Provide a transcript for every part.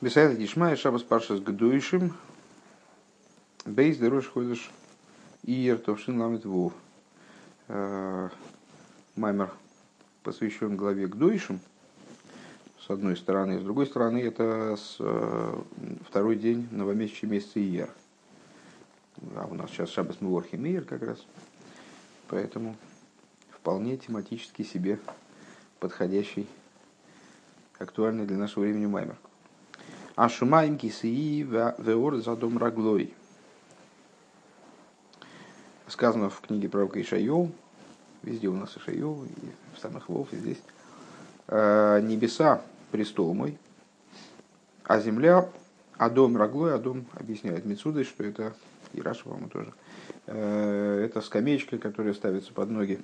Бесайда Дишмай Шабас Паршас Гдуишим Бейс Дерош ходишь и Товшин Ламит Вов. Э, Маймер посвящен главе Гдуишим, с одной стороны. С другой стороны, это с, э, второй день новомесячного месяца Ияр. А у нас сейчас Шабас Муворхи Мир как раз. Поэтому вполне тематически себе подходящий, актуальный для нашего времени Маймер. А шумаем кисии веор задом раглой. Сказано в книге пророка Ишайов, везде у нас Ишайов, и в самых Вов, и здесь. «Э, небеса престол мой, а земля Адом Раглой, Адом объясняет Мецудой, что это, и Раша, по-моему, тоже, э, это скамеечка, которая ставится под ноги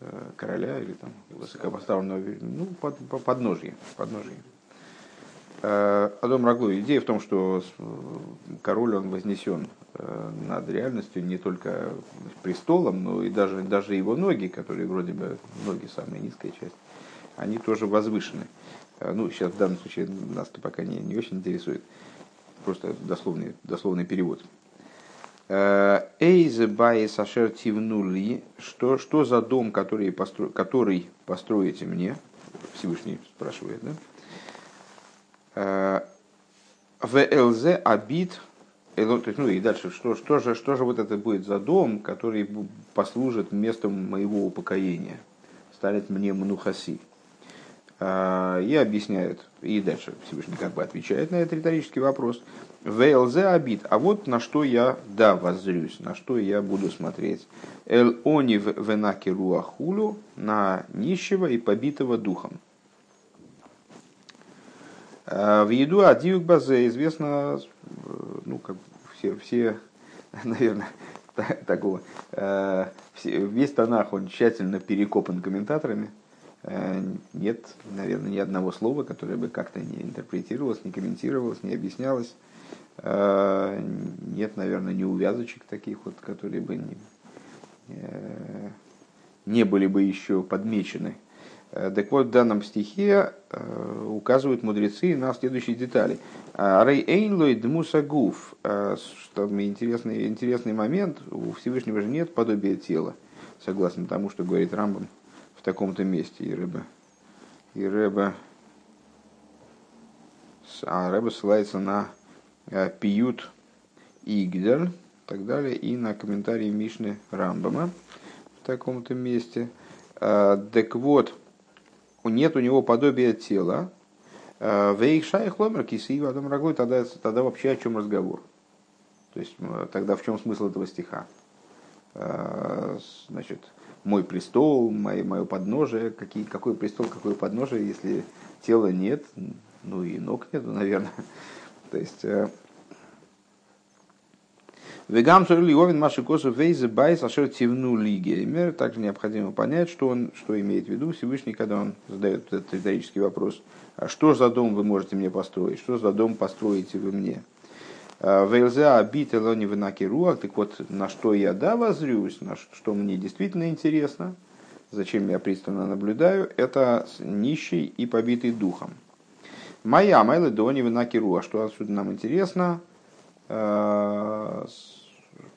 э, короля или там высокопоставленного, ну, под, под, подножье, подножье. Э, Адом Раглу. Идея в том, что э, король он вознесен э, над реальностью не только престолом, но и даже, даже его ноги, которые вроде бы ноги самая низкая часть, они тоже возвышены. Ну, сейчас в данном случае нас это пока не, не очень интересует. Просто дословный, дословный перевод. Эйзе бае сашер тивнули, что, что за дом, который, постро, который построите мне, Всевышний спрашивает, да? ВЛЗ обид, ну и дальше, что, что, же, что же вот это будет за дом, который послужит местом моего упокоения, станет мне мнухаси. И объясняет, и дальше Всевышний как бы отвечает на этот риторический вопрос. ВЛЗ обид, а вот на что я, да, воззрюсь, на что я буду смотреть. Эл они венаки руахулю, на нищего и побитого духом. А в еду Адиюк Базе известно, ну, как все, все наверное, такого, э, весь Танах, он тщательно перекопан комментаторами. Э, нет, наверное, ни одного слова, которое бы как-то не интерпретировалось, не комментировалось, не объяснялось. Э, нет, наверное, ни увязочек таких вот, которые бы не, не были бы еще подмечены Э, так вот, в данном стихе э, указывают мудрецы на следующие детали. «А, Рей Эйнлой Дмусагуф, э, интересный, интересный момент, у Всевышнего же нет подобия тела, согласно тому, что говорит Рамбам в таком-то месте. И рыба, и рыба, а рыба ссылается на пьют Игдер, и так далее, и на комментарии Мишны Рамбама в таком-то месте. Так вот, нет у него подобия тела, э, Вейшай хломер киси Адам Рагой, тогда, тогда вообще о чем разговор? То есть тогда в чем смысл этого стиха? Э, значит, мой престол, мое, мое подножие, какие, какой престол, какое подножие, если тела нет, ну и ног нет, наверное. То есть э, Вегам Овен Маши Косу Вейзе Байс Ашер Тивну Лигеймер. Также необходимо понять, что он что имеет в виду Всевышний, когда он задает этот риторический вопрос. А что за дом вы можете мне построить? Что за дом построите вы мне? А, Вейлза Абит Элони Венаки Руах. Так вот, на что я да возрюсь, на что мне действительно интересно, зачем я пристально наблюдаю, это нищий и побитый духом. Моя Майлы Дони Венаки Руах. Что отсюда нам интересно? А,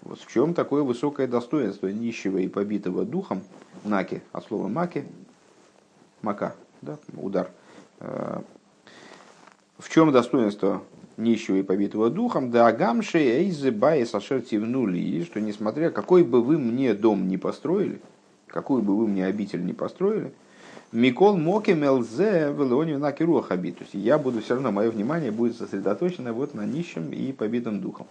в чем такое высокое достоинство нищего и побитого духом, наки, от слова маки, мака, да, удар. Э, в чем достоинство нищего и побитого духом? Да агамши эйзе баи сашертивнули, что несмотря какой бы вы мне дом не построили, какую бы вы мне обитель не построили, Микол моки мелзе велони наки руахаби. То есть я буду все равно, мое внимание будет сосредоточено вот на нищем и побитом духом.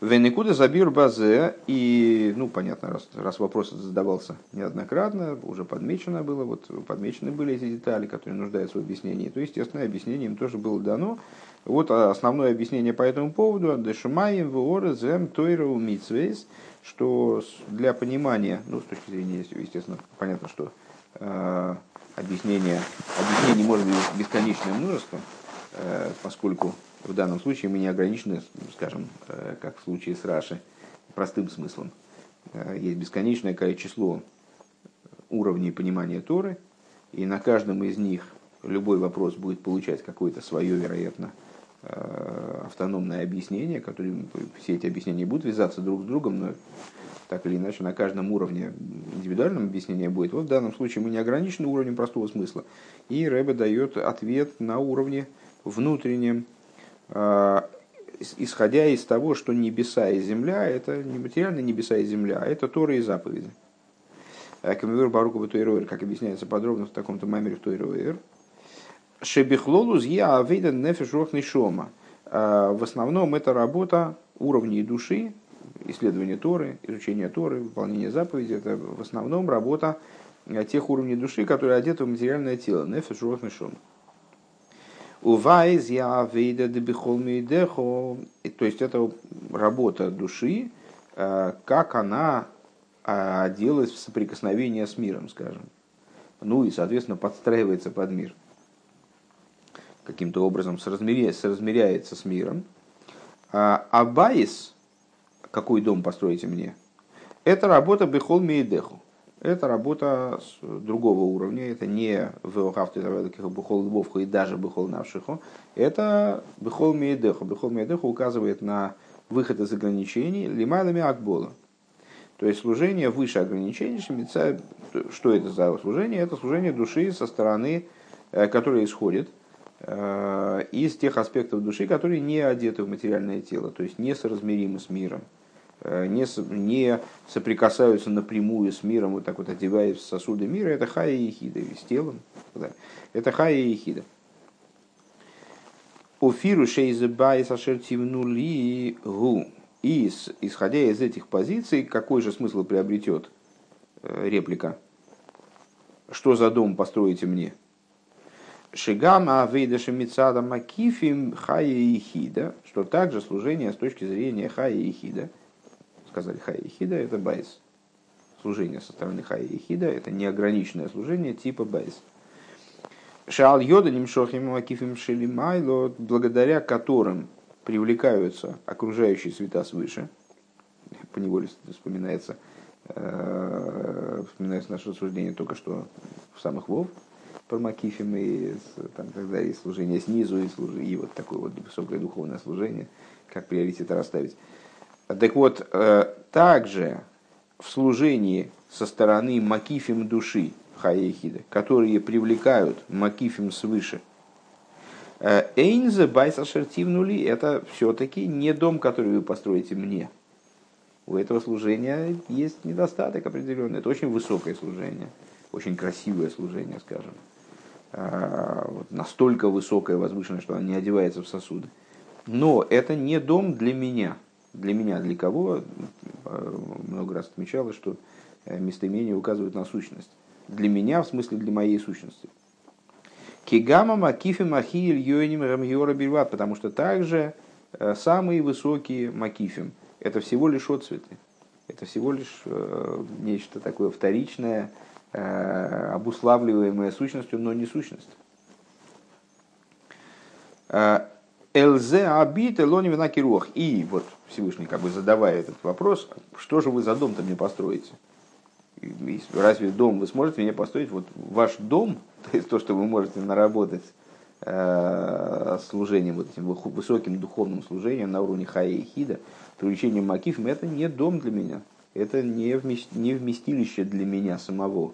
Венекуда забир базе, и, ну, понятно, раз, раз вопрос задавался неоднократно, уже подмечено было, вот подмечены были эти детали, которые нуждаются в объяснении, то, естественно, объяснение им тоже было дано. Вот основное объяснение по этому поводу, дешумаем вуоры зем тойру митсвейс, что для понимания, ну, с точки зрения, естественно, понятно, что э, объяснение, объяснений может быть бесконечное множество, э, поскольку в данном случае мы не ограничены, скажем, э, как в случае с Раши, простым смыслом. Э, есть бесконечное число уровней понимания Торы, и на каждом из них любой вопрос будет получать какое-то свое, вероятно, автономное объяснение, которое все эти объяснения будут вязаться друг с другом, но так или иначе на каждом уровне индивидуальном объяснение будет. Вот в данном случае мы не ограничены уровнем простого смысла. И Рэбе дает ответ на уровне внутреннем, э, исходя из того, что небеса и земля – это не материальные небеса и земля, а это Торы и заповеди. Камивер Барука Батуэруэр, как объясняется подробно в таком-то маймере в Туэруэр. Шебихлолу зья авейда нефеш шома. В основном это работа уровней души, исследование Торы, изучение Торы, выполнение заповедей. Это в основном работа тех уровней души, которые одеты в материальное тело. Нефеш рох шома. Увайз я авейда дебихол мейдехо. То есть это работа души, как она оделась в соприкосновение с миром, скажем. Ну и, соответственно, подстраивается под мир каким-то образом соразмеряется, соразмеряется с миром. А, а בית, какой дом построите мне, это работа בכל מאודך. Это работа с другого уровня, это не בכל לבבך и даже בכל נפשך. Это בכל מאודך. בכל מאודך указывает на выход из ограничений лимайлами акбола. То есть служение выше ограничений, что это за служение? Это служение души со стороны, э, которое исходит – из тех аспектов души, которые не одеты в материальное тело, то есть не соразмеримы с миром, э, не, не соприкасаются напрямую с миром, вот так вот одеваясь в сосуды мира, это хая и ехида, с телом, да, это хая и ехида. ופירוש איזה בית אשר תבנו לי הוא. И исходя из этих позиций, какой же смысл приобретет э, реплика? Что за дом построите мне? שגם העבודה שמצד המקיפים חיה יחידה, что также служение с точки зрения חיה יחידה, сказали חיה יחידה, это בית. Служение со стороны חיה יחידה, это неограниченное служение типа בית. Шаал Йода Нимшохим Макифим Шелимайло, благодаря которым привлекаются окружающие света свыше, по неволе вспоминается, э, вспоминается наше рассуждение только что в самых Вов, про Макифим и там, тогда и служение снизу, и, служ... и вот такое вот высокое духовное служение, как приоритеты расставить. Так вот, э, также в служении со стороны Макифим души, Хаехида, которые привлекают Макифим свыше, э, Эйнзе байса шертивнули, это все-таки не дом, который вы построите мне. У этого служения есть недостаток определенный. Это очень высокое служение, очень красивое служение, скажем. А, настолько высокая, возвышенная, что она не одевается в сосуды. Но это не дом для меня. Для меня, для кого? Много раз отмечалось, что э, местоимения указывают на сущность. Для меня, в смысле для моей сущности. Кигама макифи махиль йоним рамьора бирват, потому что также э, самые высокие макифим – это всего лишь отцветы. Это всего лишь э, нечто такое вторичное, обуславливаемая сущностью, но не сущность. Э, ЛЗ абит элони винакируах. И вот Всевышний, как бы задавая этот вопрос, что же вы за дом-то мне построите? Разве дом вы сможете мне построить? Вот ваш дом, то есть то, что вы можете наработать э, служением, вот этим высоким духовным служением на уровне Хая и Хида, привлечением Макифом, это не дом для меня. Это не, вместилище для меня самого.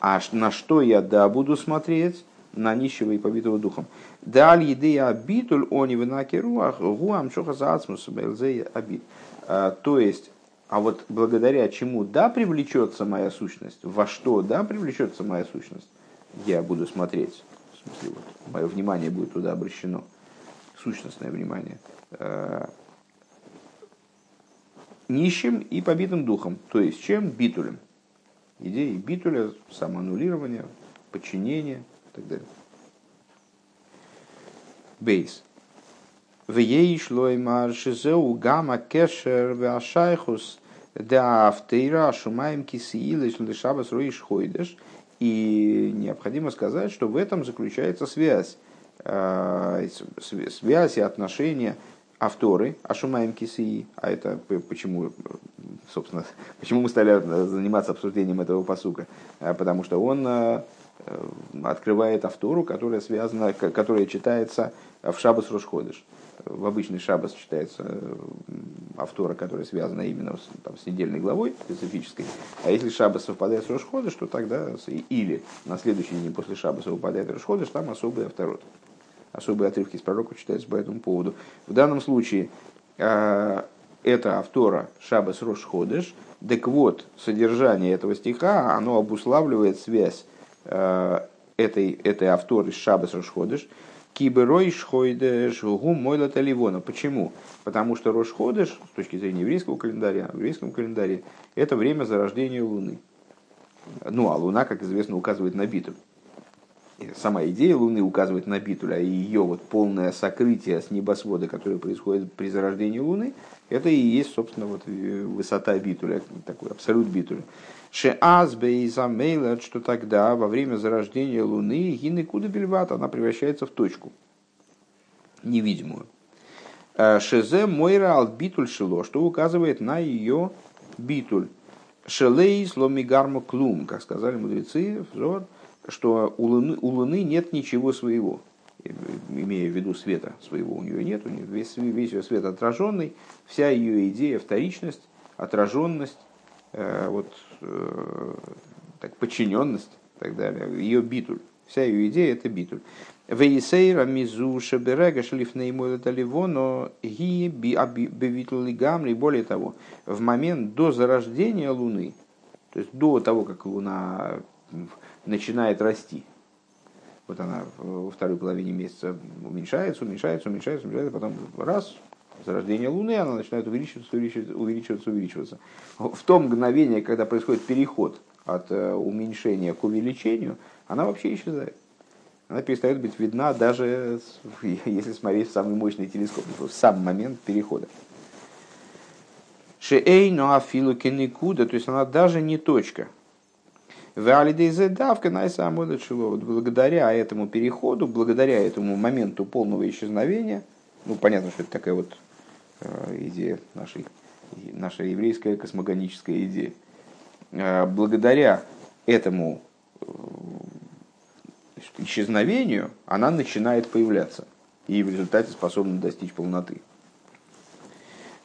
А на что я да буду смотреть? На нищего и побитого духом. Даль идея битуль они винакеруах гуам шоха заацмус абит. А, то есть, а вот благодаря чему да привлечется моя сущность, во что да привлечется моя сущность, я буду смотреть. В смысле, вот, мое внимание будет туда обращено. Сущностное внимание. А, нищим и побитым духом. То есть чем? Битулем. Идеи битуля, самоаннулирования, подчинения и так далее. Бейс. В ей шло и маршизеу гамма кешер вашайхус да автейра шумаем кисиилы лишабас роиш хойдеш. И необходимо сказать, что в этом заключается связь, э, связь и отношения авторы, Ашумаем Кисии, а это почему, собственно, почему мы стали заниматься обсуждением этого посука? А, потому что он э, открывает автору, которая связана, которая читается в Шабас Рошходыш. В обычный Шабас читается автора, которая связана именно с, там, с недельной главой специфической. А если Шабас совпадает с Рошходыш, то тогда или на следующий день после Шабаса выпадает Рошходыш, там особый авторот. Особые отрывки из пророков читаются по этому поводу. В данном случае это автора Шабас Рошходыш. Так вот, содержание этого стиха, оно обуславливает связь этой, этой авторы Шабас Рошходыш – Киберой шхойдеш гу мойлата ливона. Почему? Потому что Рошходеш, с точки зрения еврейского календаря, в еврейском календаре, это время зарождения Луны. Ну, а Луна, как известно, указывает на битуль. Сама идея Луны указывает на битуль, а ее вот полное сокрытие с небосвода, которое происходит при зарождении Луны, это и есть, собственно, вот высота битуля, такой абсолют битуля. Шеазбе и замейлет, что тогда, во время зарождения Луны, гины куда бельват, она превращается в точку невидимую. Э, Шезе мойра ал битуль шило, что указывает на ее битуль. Шелей сломигарму клум, как сказали мудрецы, что у луны, у луны нет ничего своего, имея в виду света своего у нее нет, у нее весь, весь ее свет отраженный, вся ее идея вторичность, отраженность, Э, вот, э, так, подчиненность и так далее, ее битуль. Вся ее идея это битуль. Вейсейра мизу шеберега шлифней это но ги бевитли гамри. Более того, в момент до зарождения Луны, то есть до того, как Луна начинает расти, вот она во второй половине месяца уменьшается, уменьшается, уменьшается, уменьшается, потом раз, зарождения Луны, она начинает увеличиваться, увеличиваться, увеличиваться, увеличиваться. В то мгновение, когда происходит переход от э, уменьшения к увеличению, она вообще исчезает. Она перестает быть видна даже если смотреть в самый мощный телескоп, в сам момент перехода. Шеэй, ну кеникуда, то есть она даже не точка. Давка Благодаря этому переходу, благодаря этому моменту полного исчезновения, ну понятно, что это такая вот Э, идея нашей, наша еврейская космогоническая идея. Э, благодаря этому э, исчезновению она начинает появляться и в результате способна достичь полноты.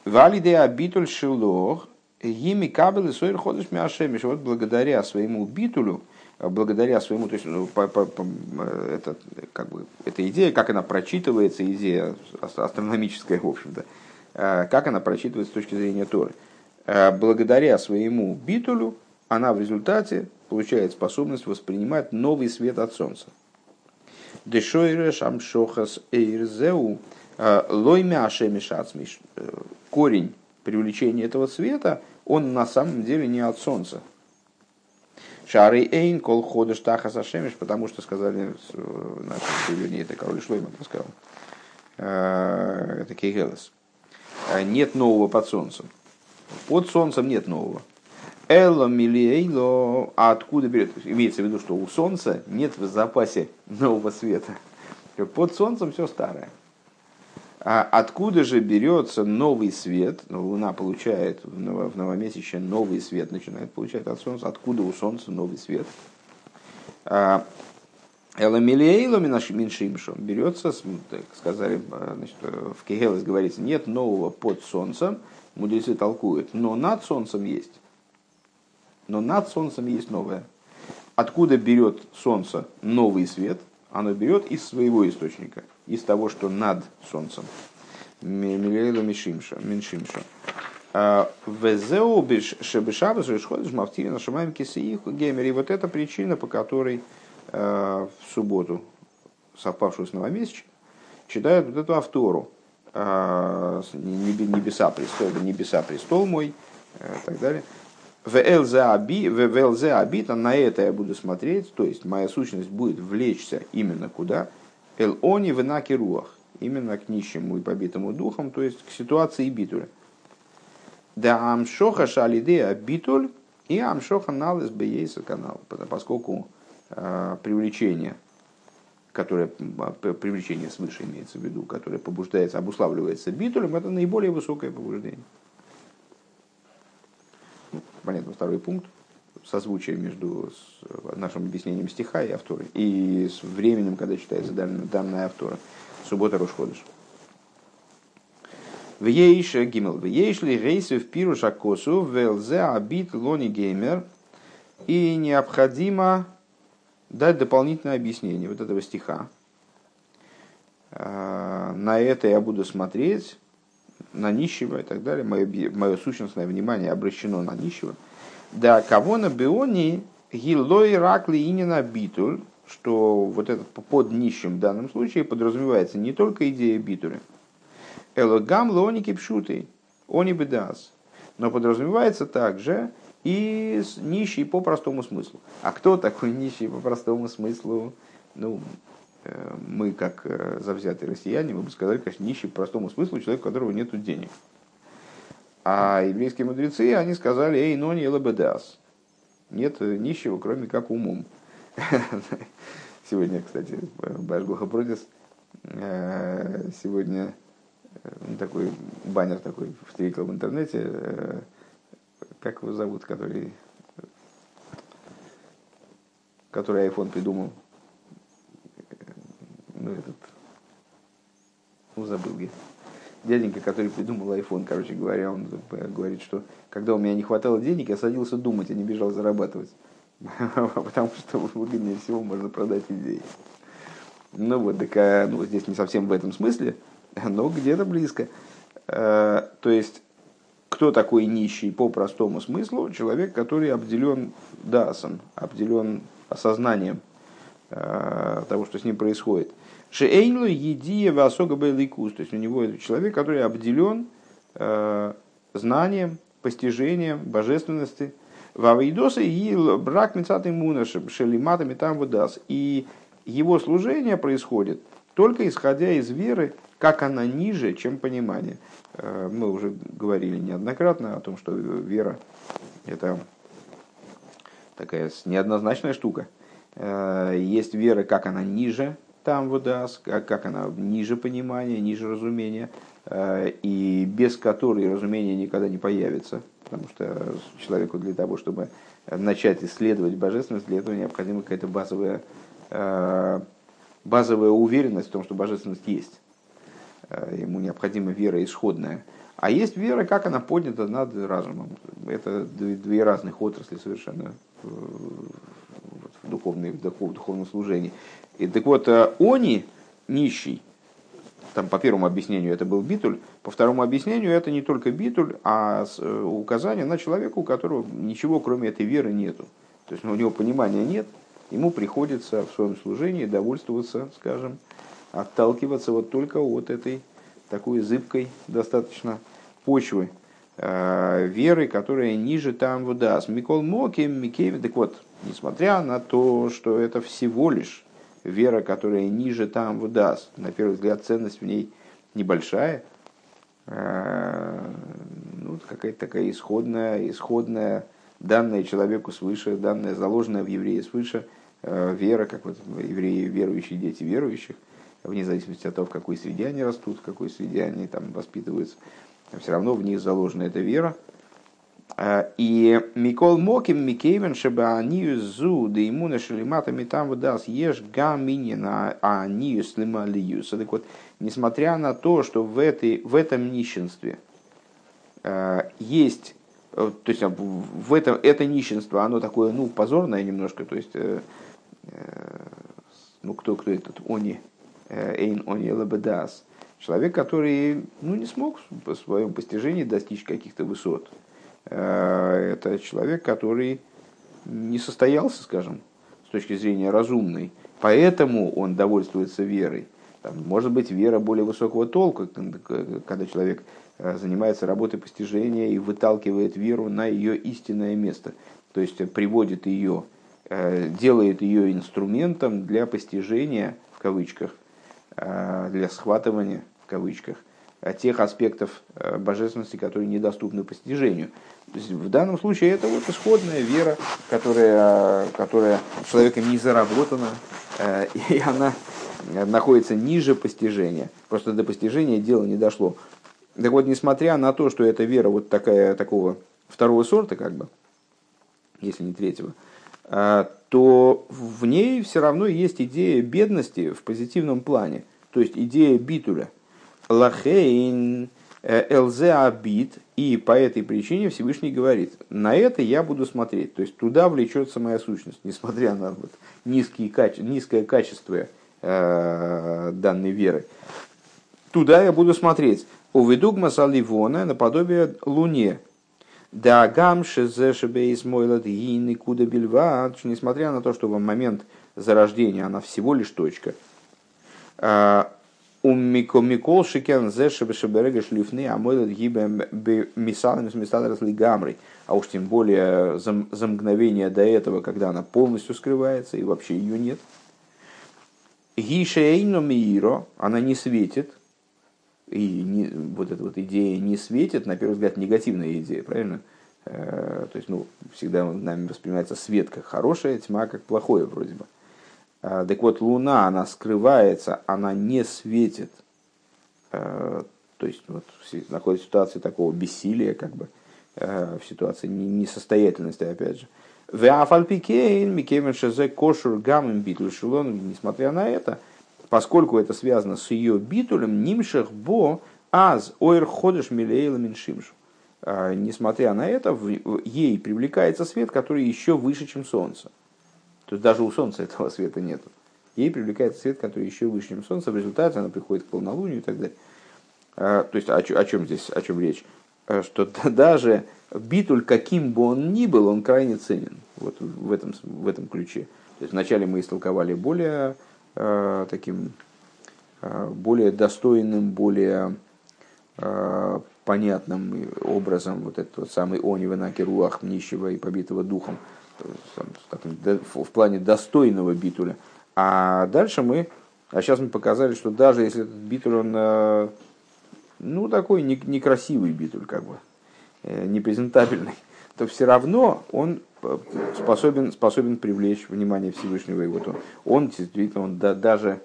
Валиде абитуль шилох гими кабелы сойр ходишь мяшемиш. Вот благодаря своему битулю, благодаря своему, то есть ну, по, по, по, это, как бы, эта идея, как она прочитывается, идея астрономическая, в общем-то, Э, как она прочитывается с точки зрения Торы. Э, благодаря своему битулю она в результате получает способность воспринимать новый свет от солнца. Дешойреш амшохас эйрзеу э, лоймя ашемишацмиш. Корень привлечения этого света, он на самом деле не от солнца. Шары эйн кол ходыш тахас ашемиш, потому что сказали наши, вернее, это король Шлойман сказал. Это Кейгелес а нет нового под солнцем. Под солнцем нет нового. Элло милиэйло, а откуда берет? Имеется в виду, что у солнца нет в запасе нового света. Под солнцем все старое. А откуда же берется новый свет? Ну, Луна получает в новомесячье новый свет, начинает получать от Солнца. Откуда у Солнца новый свет? А, Эламилейло меньшимшо берется, так сказали, э, значит, в Кегелес говорится, нет нового под солнцем, мудрецы толкуют, но над солнцем есть. Но над солнцем есть новое. Откуда берет солнце новый свет? Оно берет из своего источника, из того, что над солнцем. Милейло меньшимшо. А, Везеу шебешабас решходишь мафтири нашамаем кисеиху геймер. Вот это причина, по которой Э, в субботу, совпавшую с новомесячем, читают вот эту автору э, небеса престол, небеса престол мой э, и так далее. В ЛЗ Абита, на это я буду смотреть, то есть моя сущность будет влечься именно куда? Эл они в руах, именно к нищему и побитому духом, то есть к ситуации битуля. Да амшоха шалидея битуль и амшоха налес бейса канал, поскольку Э, привлечение, которое, привлечение свыше имеется в виду, которое побуждается, обуславливается битулем, это наиболее высокое побуждение. Понятно, второй пункт. созвучие между нашим объяснением стиха и автора, и с временем, когда читается данная, автора. Суббота Рушходыш. В ейш гимел, в ейш ли рейсы в пиру шакосу, велзе абит лони геймер, и необходимо дать дополнительное объяснение вот этого стиха. А, на это я буду смотреть, на нищего и так далее. Мое, мое сущностное внимание обращено на нищего. Да, кого на биони гилой ракли инина битуль, что вот этот под нищим в данном случае подразумевается не только идея битуры. Элогам лоники пшуты, они бедас. Но подразумевается также и нищий по простому смыслу. А кто такой нищий по простому смыслу? Ну, мы, как э, завзятые россияне, мы бы сказали, конечно, нищий по простому смыслу, человек, у которого нет денег. А еврейские мудрецы, они сказали, эй, но не лабедас. Нет нищего, кроме как умом. Сегодня, кстати, Башгуха Протис, э, сегодня такой баннер такой встретил в интернете, как его зовут, который, который iPhone придумал? Ну, этот, ну, забыл я. Дяденька, который придумал iPhone, короче говоря, он говорит, что когда у меня не хватало денег, я садился думать, а не бежал зарабатывать. Потому что выгоднее всего можно продать идеи. Ну вот, так, а, ну, здесь не совсем в этом смысле, но где-то близко. А, то есть, кто такой нищий по простому смыслу? Человек, который обделен дасом, обделен осознанием э, того, что с ним происходит. Шеэйнлу едия васога ликус, то есть у него человек, который обделен э, знанием, постижением божественности. Вавидоса и брак мецатый муна шелиматами там выдаст. И его служение происходит только исходя из веры, как она ниже, чем понимание. Э, мы уже говорили неоднократно о том, что вера – это такая неоднозначная штука. Э, есть вера, как она ниже там выдаст, как она ниже понимания, ниже разумения, э, и без которой разумение никогда не появится. Потому что человеку для того, чтобы начать исследовать божественность, для этого необходима какая-то базовая, базовая уверенность в том, что божественность есть. Э, ему необходима вера исходная. А есть вера, как она поднята над разумом. Это две разных отрасли совершенно э, в, духовной, в духовном служении. И так вот, э, они, нищий, там по первому объяснению это был битуль, по второму объяснению это не только битуль, а указание на человека, у которого ничего кроме этой веры нету. То есть у него понимания нет, ему приходится в своем служении довольствоваться, скажем, отталкиваться вот только от этой такой зыбкой достаточно почвы э, веры, которая ниже там выдаст. Микол Моким, Микеви. Так вот, несмотря на то, что это всего лишь вера, которая ниже там выдаст, на первый взгляд ценность в ней небольшая, э, ну, какая-то такая исходная, исходная, данная человеку свыше, данная заложенная в евреи свыше, э, вера, как вот евреи, верующие дети верующих, вне зависимости от того, в какой среде они растут, в какой среде они там воспитываются, все равно в них заложена эта вера. А, и Микол Моким Микейвен Шеба Зу да имуна шелимата там выдаст ешь гаминина Анию слима лиюс. Так вот, несмотря на то, что в, этой, в этом нищенстве а, есть то есть в этом это нищенство, оно такое, ну, позорное немножко, то есть, э, э, ну, кто, кто этот, они, Эйн Онила Бедас. Человек, который ну, не смог в своем постижении достичь каких-то высот. Э, это человек, который не состоялся, скажем, с точки зрения разумной. Поэтому он довольствуется верой. Там, может быть, вера более высокого толка, когда человек э, занимается работой постижения и выталкивает веру на ее истинное место. То есть приводит ее, э, делает ее инструментом для постижения, в кавычках, Э, для схватывания, в кавычках, э, тех аспектов э, божественности, которые недоступны постижению. То есть в данном случае это вот исходная вера, которая, которая человеком не заработана, и она находится ниже постижения. Просто до постижения дело не дошло. Так вот, несмотря на то, что эта вера вот такая, такого второго сорта, как бы, если не третьего, а, то в ней все равно есть идея бедности в позитивном плане, то есть идея битуля. Лахейн элзе абит, и по этой причине Всевышний говорит, на это я буду смотреть, то есть туда влечется моя сущность, несмотря на вот низкие, низкое качество э, данной веры. Туда я буду смотреть. Уведугма саливона наподобие луне, да гамше зешебейс мойлад гины куда бельва, несмотря на то, что в момент зарождения она всего лишь точка. А, у Микол Шикен зешебе шеберега шлифны, а мойлад гибе мисалами сместадрас гамрой. А уж тем более за, за мгновение до этого, когда она полностью скрывается и вообще ее нет. Гишейно миро, она не светит, и не, вот эта вот идея не светит, на первый взгляд, негативная идея, правильно? Э, то есть, ну, всегда нами воспринимается свет как хорошая, тьма как плохое вроде бы. А, так вот, Луна, она скрывается, она не светит. Э, то есть, вот, находится в ситуации такого бессилия, как бы, э, в ситуации несостоятельности, опять же. Несмотря на это, поскольку это связано с ее битулем, нимшах бо аз ойр ходишь милейла меньшимшу. А, несмотря на это, ей привлекается свет, который еще выше, чем солнце. То есть даже у солнца этого света нет. Ей привлекается свет, который еще выше, чем солнце. В результате она приходит к полнолунию и так далее. А, то есть о, о чем здесь, о чем речь? А, что даже битуль, каким бы он ни был, он крайне ценен. Вот в этом, в этом ключе. То есть вначале мы истолковали более Э, таким э, более достойным, более э, понятным образом вот этот вот самый они венаки руах нищего и побитого духом в плане достойного битуля. А дальше мы, а сейчас мы показали, что даже если этот битуль, он ну такой некрасивый битуль, как бы, непрезентабельный, то все равно он способен, способен привлечь внимание Всевышнего. И вот он, он действительно, он да, даже,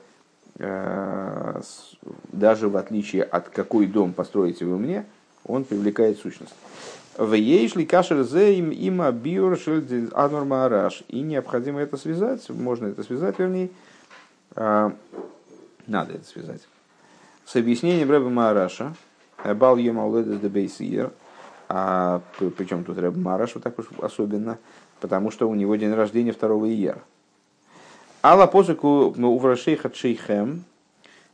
э, даже в отличие от какой дом построите вы мне, он привлекает сущность. В ейшли кашер зе им има биур анорма араш. И необходимо это связать, можно это связать, вернее, э, надо это связать. С объяснением Рэба Маараша, Бал Йома Уледес де Бейсиер, а причем тут Рэб Мараш вот так уж особенно, потому что у него день рождения 2 ияр. Алла позыку ну, уврашейха чейхем э,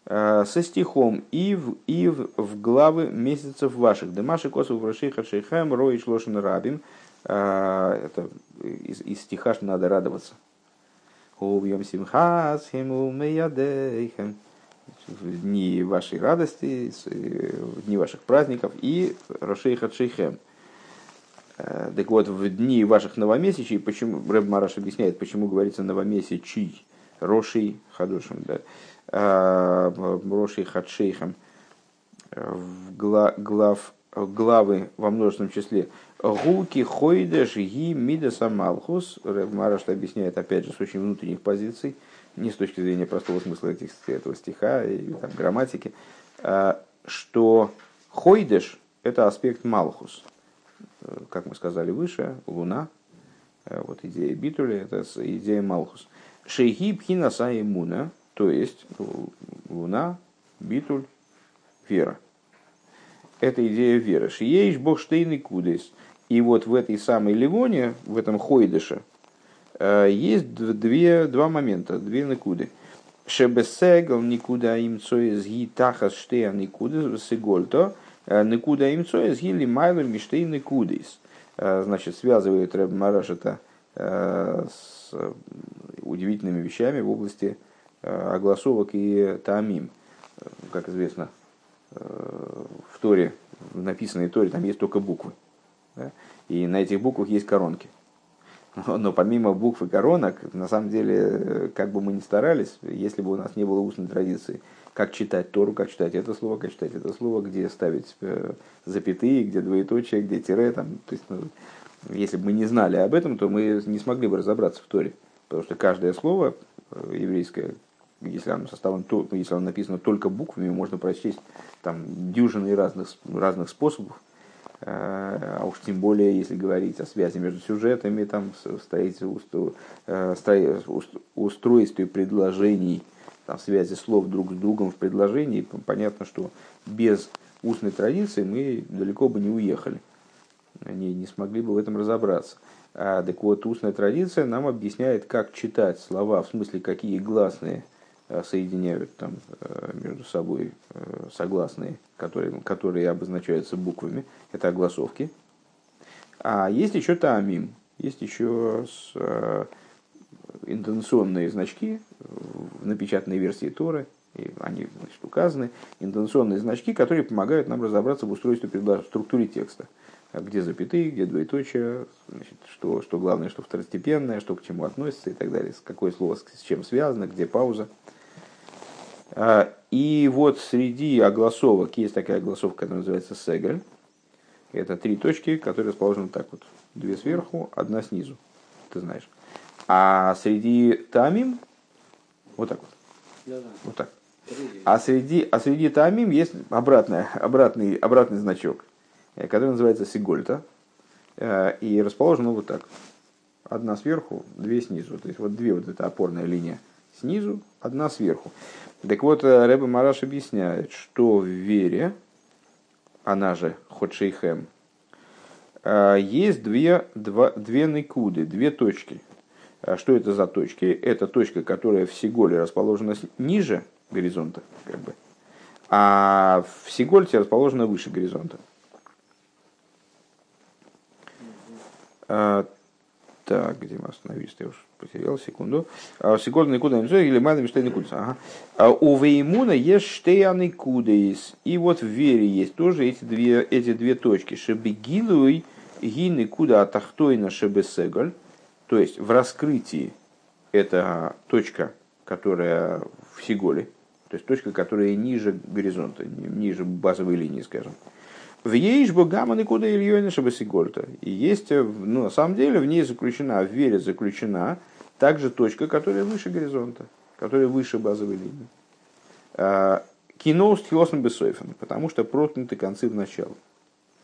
со стихом и в, и в, в главы месяцев ваших. Демаши косу уврашейха чейхем рой шлошен рабим. Э, это из, из стиха что надо радоваться. Увьем симхас хему меядейхем в дни вашей радости, в дни ваших праздников и Рошейха Шейхем. Э, так вот, в дни ваших новомесячий, почему, Рэб Мараш объясняет, почему говорится новомесячий, Рошей Хадушем, да, э, Рошей Хадшейхем, в глав, главы во множественном числе. Гуки хойдеш ги мидаса малхус. Рэб Мараш объясняет, опять же, с очень внутренних позиций, не с точки зрения простого смысла этих, этого стиха и там, грамматики, а, что хойдеш – это аспект малхус. Э, как мы сказали выше, луна, э, вот идея битуля, это идея малхус. Шейхи пхина муна, то есть луна, битуль, вера. Это идея веры. Шиеиш богштейный кудес. И вот в этой самой Ливоне, в этом хойдыше, Э, есть две, два момента, две накуды. Шебесегл никуда им цоез ги тахас штея никуды сегольто, э, никуда им цоез ги лимайло миштей никудис. Э, значит, связывает Рэб Мараш это с удивительными вещами в области огласовок и таамим. Как известно, в Торе, в написанной Торе, там есть только буквы. Да? И на этих буквах есть коронки. Но помимо букв и коронок, на самом деле, как бы мы ни старались, если бы у нас не было устной традиции, как читать Тору, как читать это слово, как читать это слово, где ставить э, запятые, где двоеточие, где тире, там, то есть, ну, если бы мы не знали об этом, то мы не смогли бы разобраться в Торе. Потому что каждое слово э, еврейское, если оно, составлено, если оно написано только буквами, можно прочесть там дюжины разных, разных способов а уж тем более, если говорить о связи между сюжетами, там, строительстве, устройстве предложений, там, связи слов друг с другом в предложении, понятно, что без устной традиции мы далеко бы не уехали, не, не смогли бы в этом разобраться. А, так вот, устная традиция нам объясняет, как читать слова, в смысле, какие гласные соединяют там, а, между собой а, согласные, которые, которые обозначаются буквами. Это огласовки. А есть еще тамим, есть еще с, а, интонационные значки в напечатанной версии Торы, и они значит, указаны, интонационные значки, которые помогают нам разобраться в устройстве, в структуре текста. Где запятые, где двоеточие, значит, что, что главное, что второстепенное, что к чему относится и так далее, какое слово с чем связано, где пауза. И вот среди огласовок есть такая огласовка, которая называется сегель. Это три точки, которые расположены так вот. Две сверху, одна снизу. Ты знаешь. А среди тамим, вот так вот. Вот так. А среди, а среди тамим есть обратная, обратный, обратный значок, э, который называется сигольта. Э, и расположено вот так. Одна сверху, две снизу. То есть вот две вот эта опорная линия снизу, одна сверху. Так вот, э, Рэбе Мараш объясняет, что в вере, она же Ходшейхем, есть две, два, две никуды, две точки. А что это за точки? Это точка, которая в Сиголе расположена ниже горизонта, как бы, а в Сигольте расположена выше горизонта. Так, где мы остановились? Я уж потерял секунду. А, Сигольт никуда не или что никуда. Ага. А у Веймуна есть штеяны кудеис. И вот в вере есть тоже эти две, эти две точки. Шебегилуй гины куда атахтойна шебесеголь то есть в раскрытии это точка, которая в Сиголе, то есть точка, которая ниже горизонта, ниже базовой линии, скажем. В Ейшбу Гаман и куда Ильёна Шабасигольта. И есть, ну, на самом деле, в ней заключена, в вере заключена также точка, которая выше горизонта, которая выше базовой линии. А, Кино с Хилосом Бесойфен, потому что проткнуты концы в начало.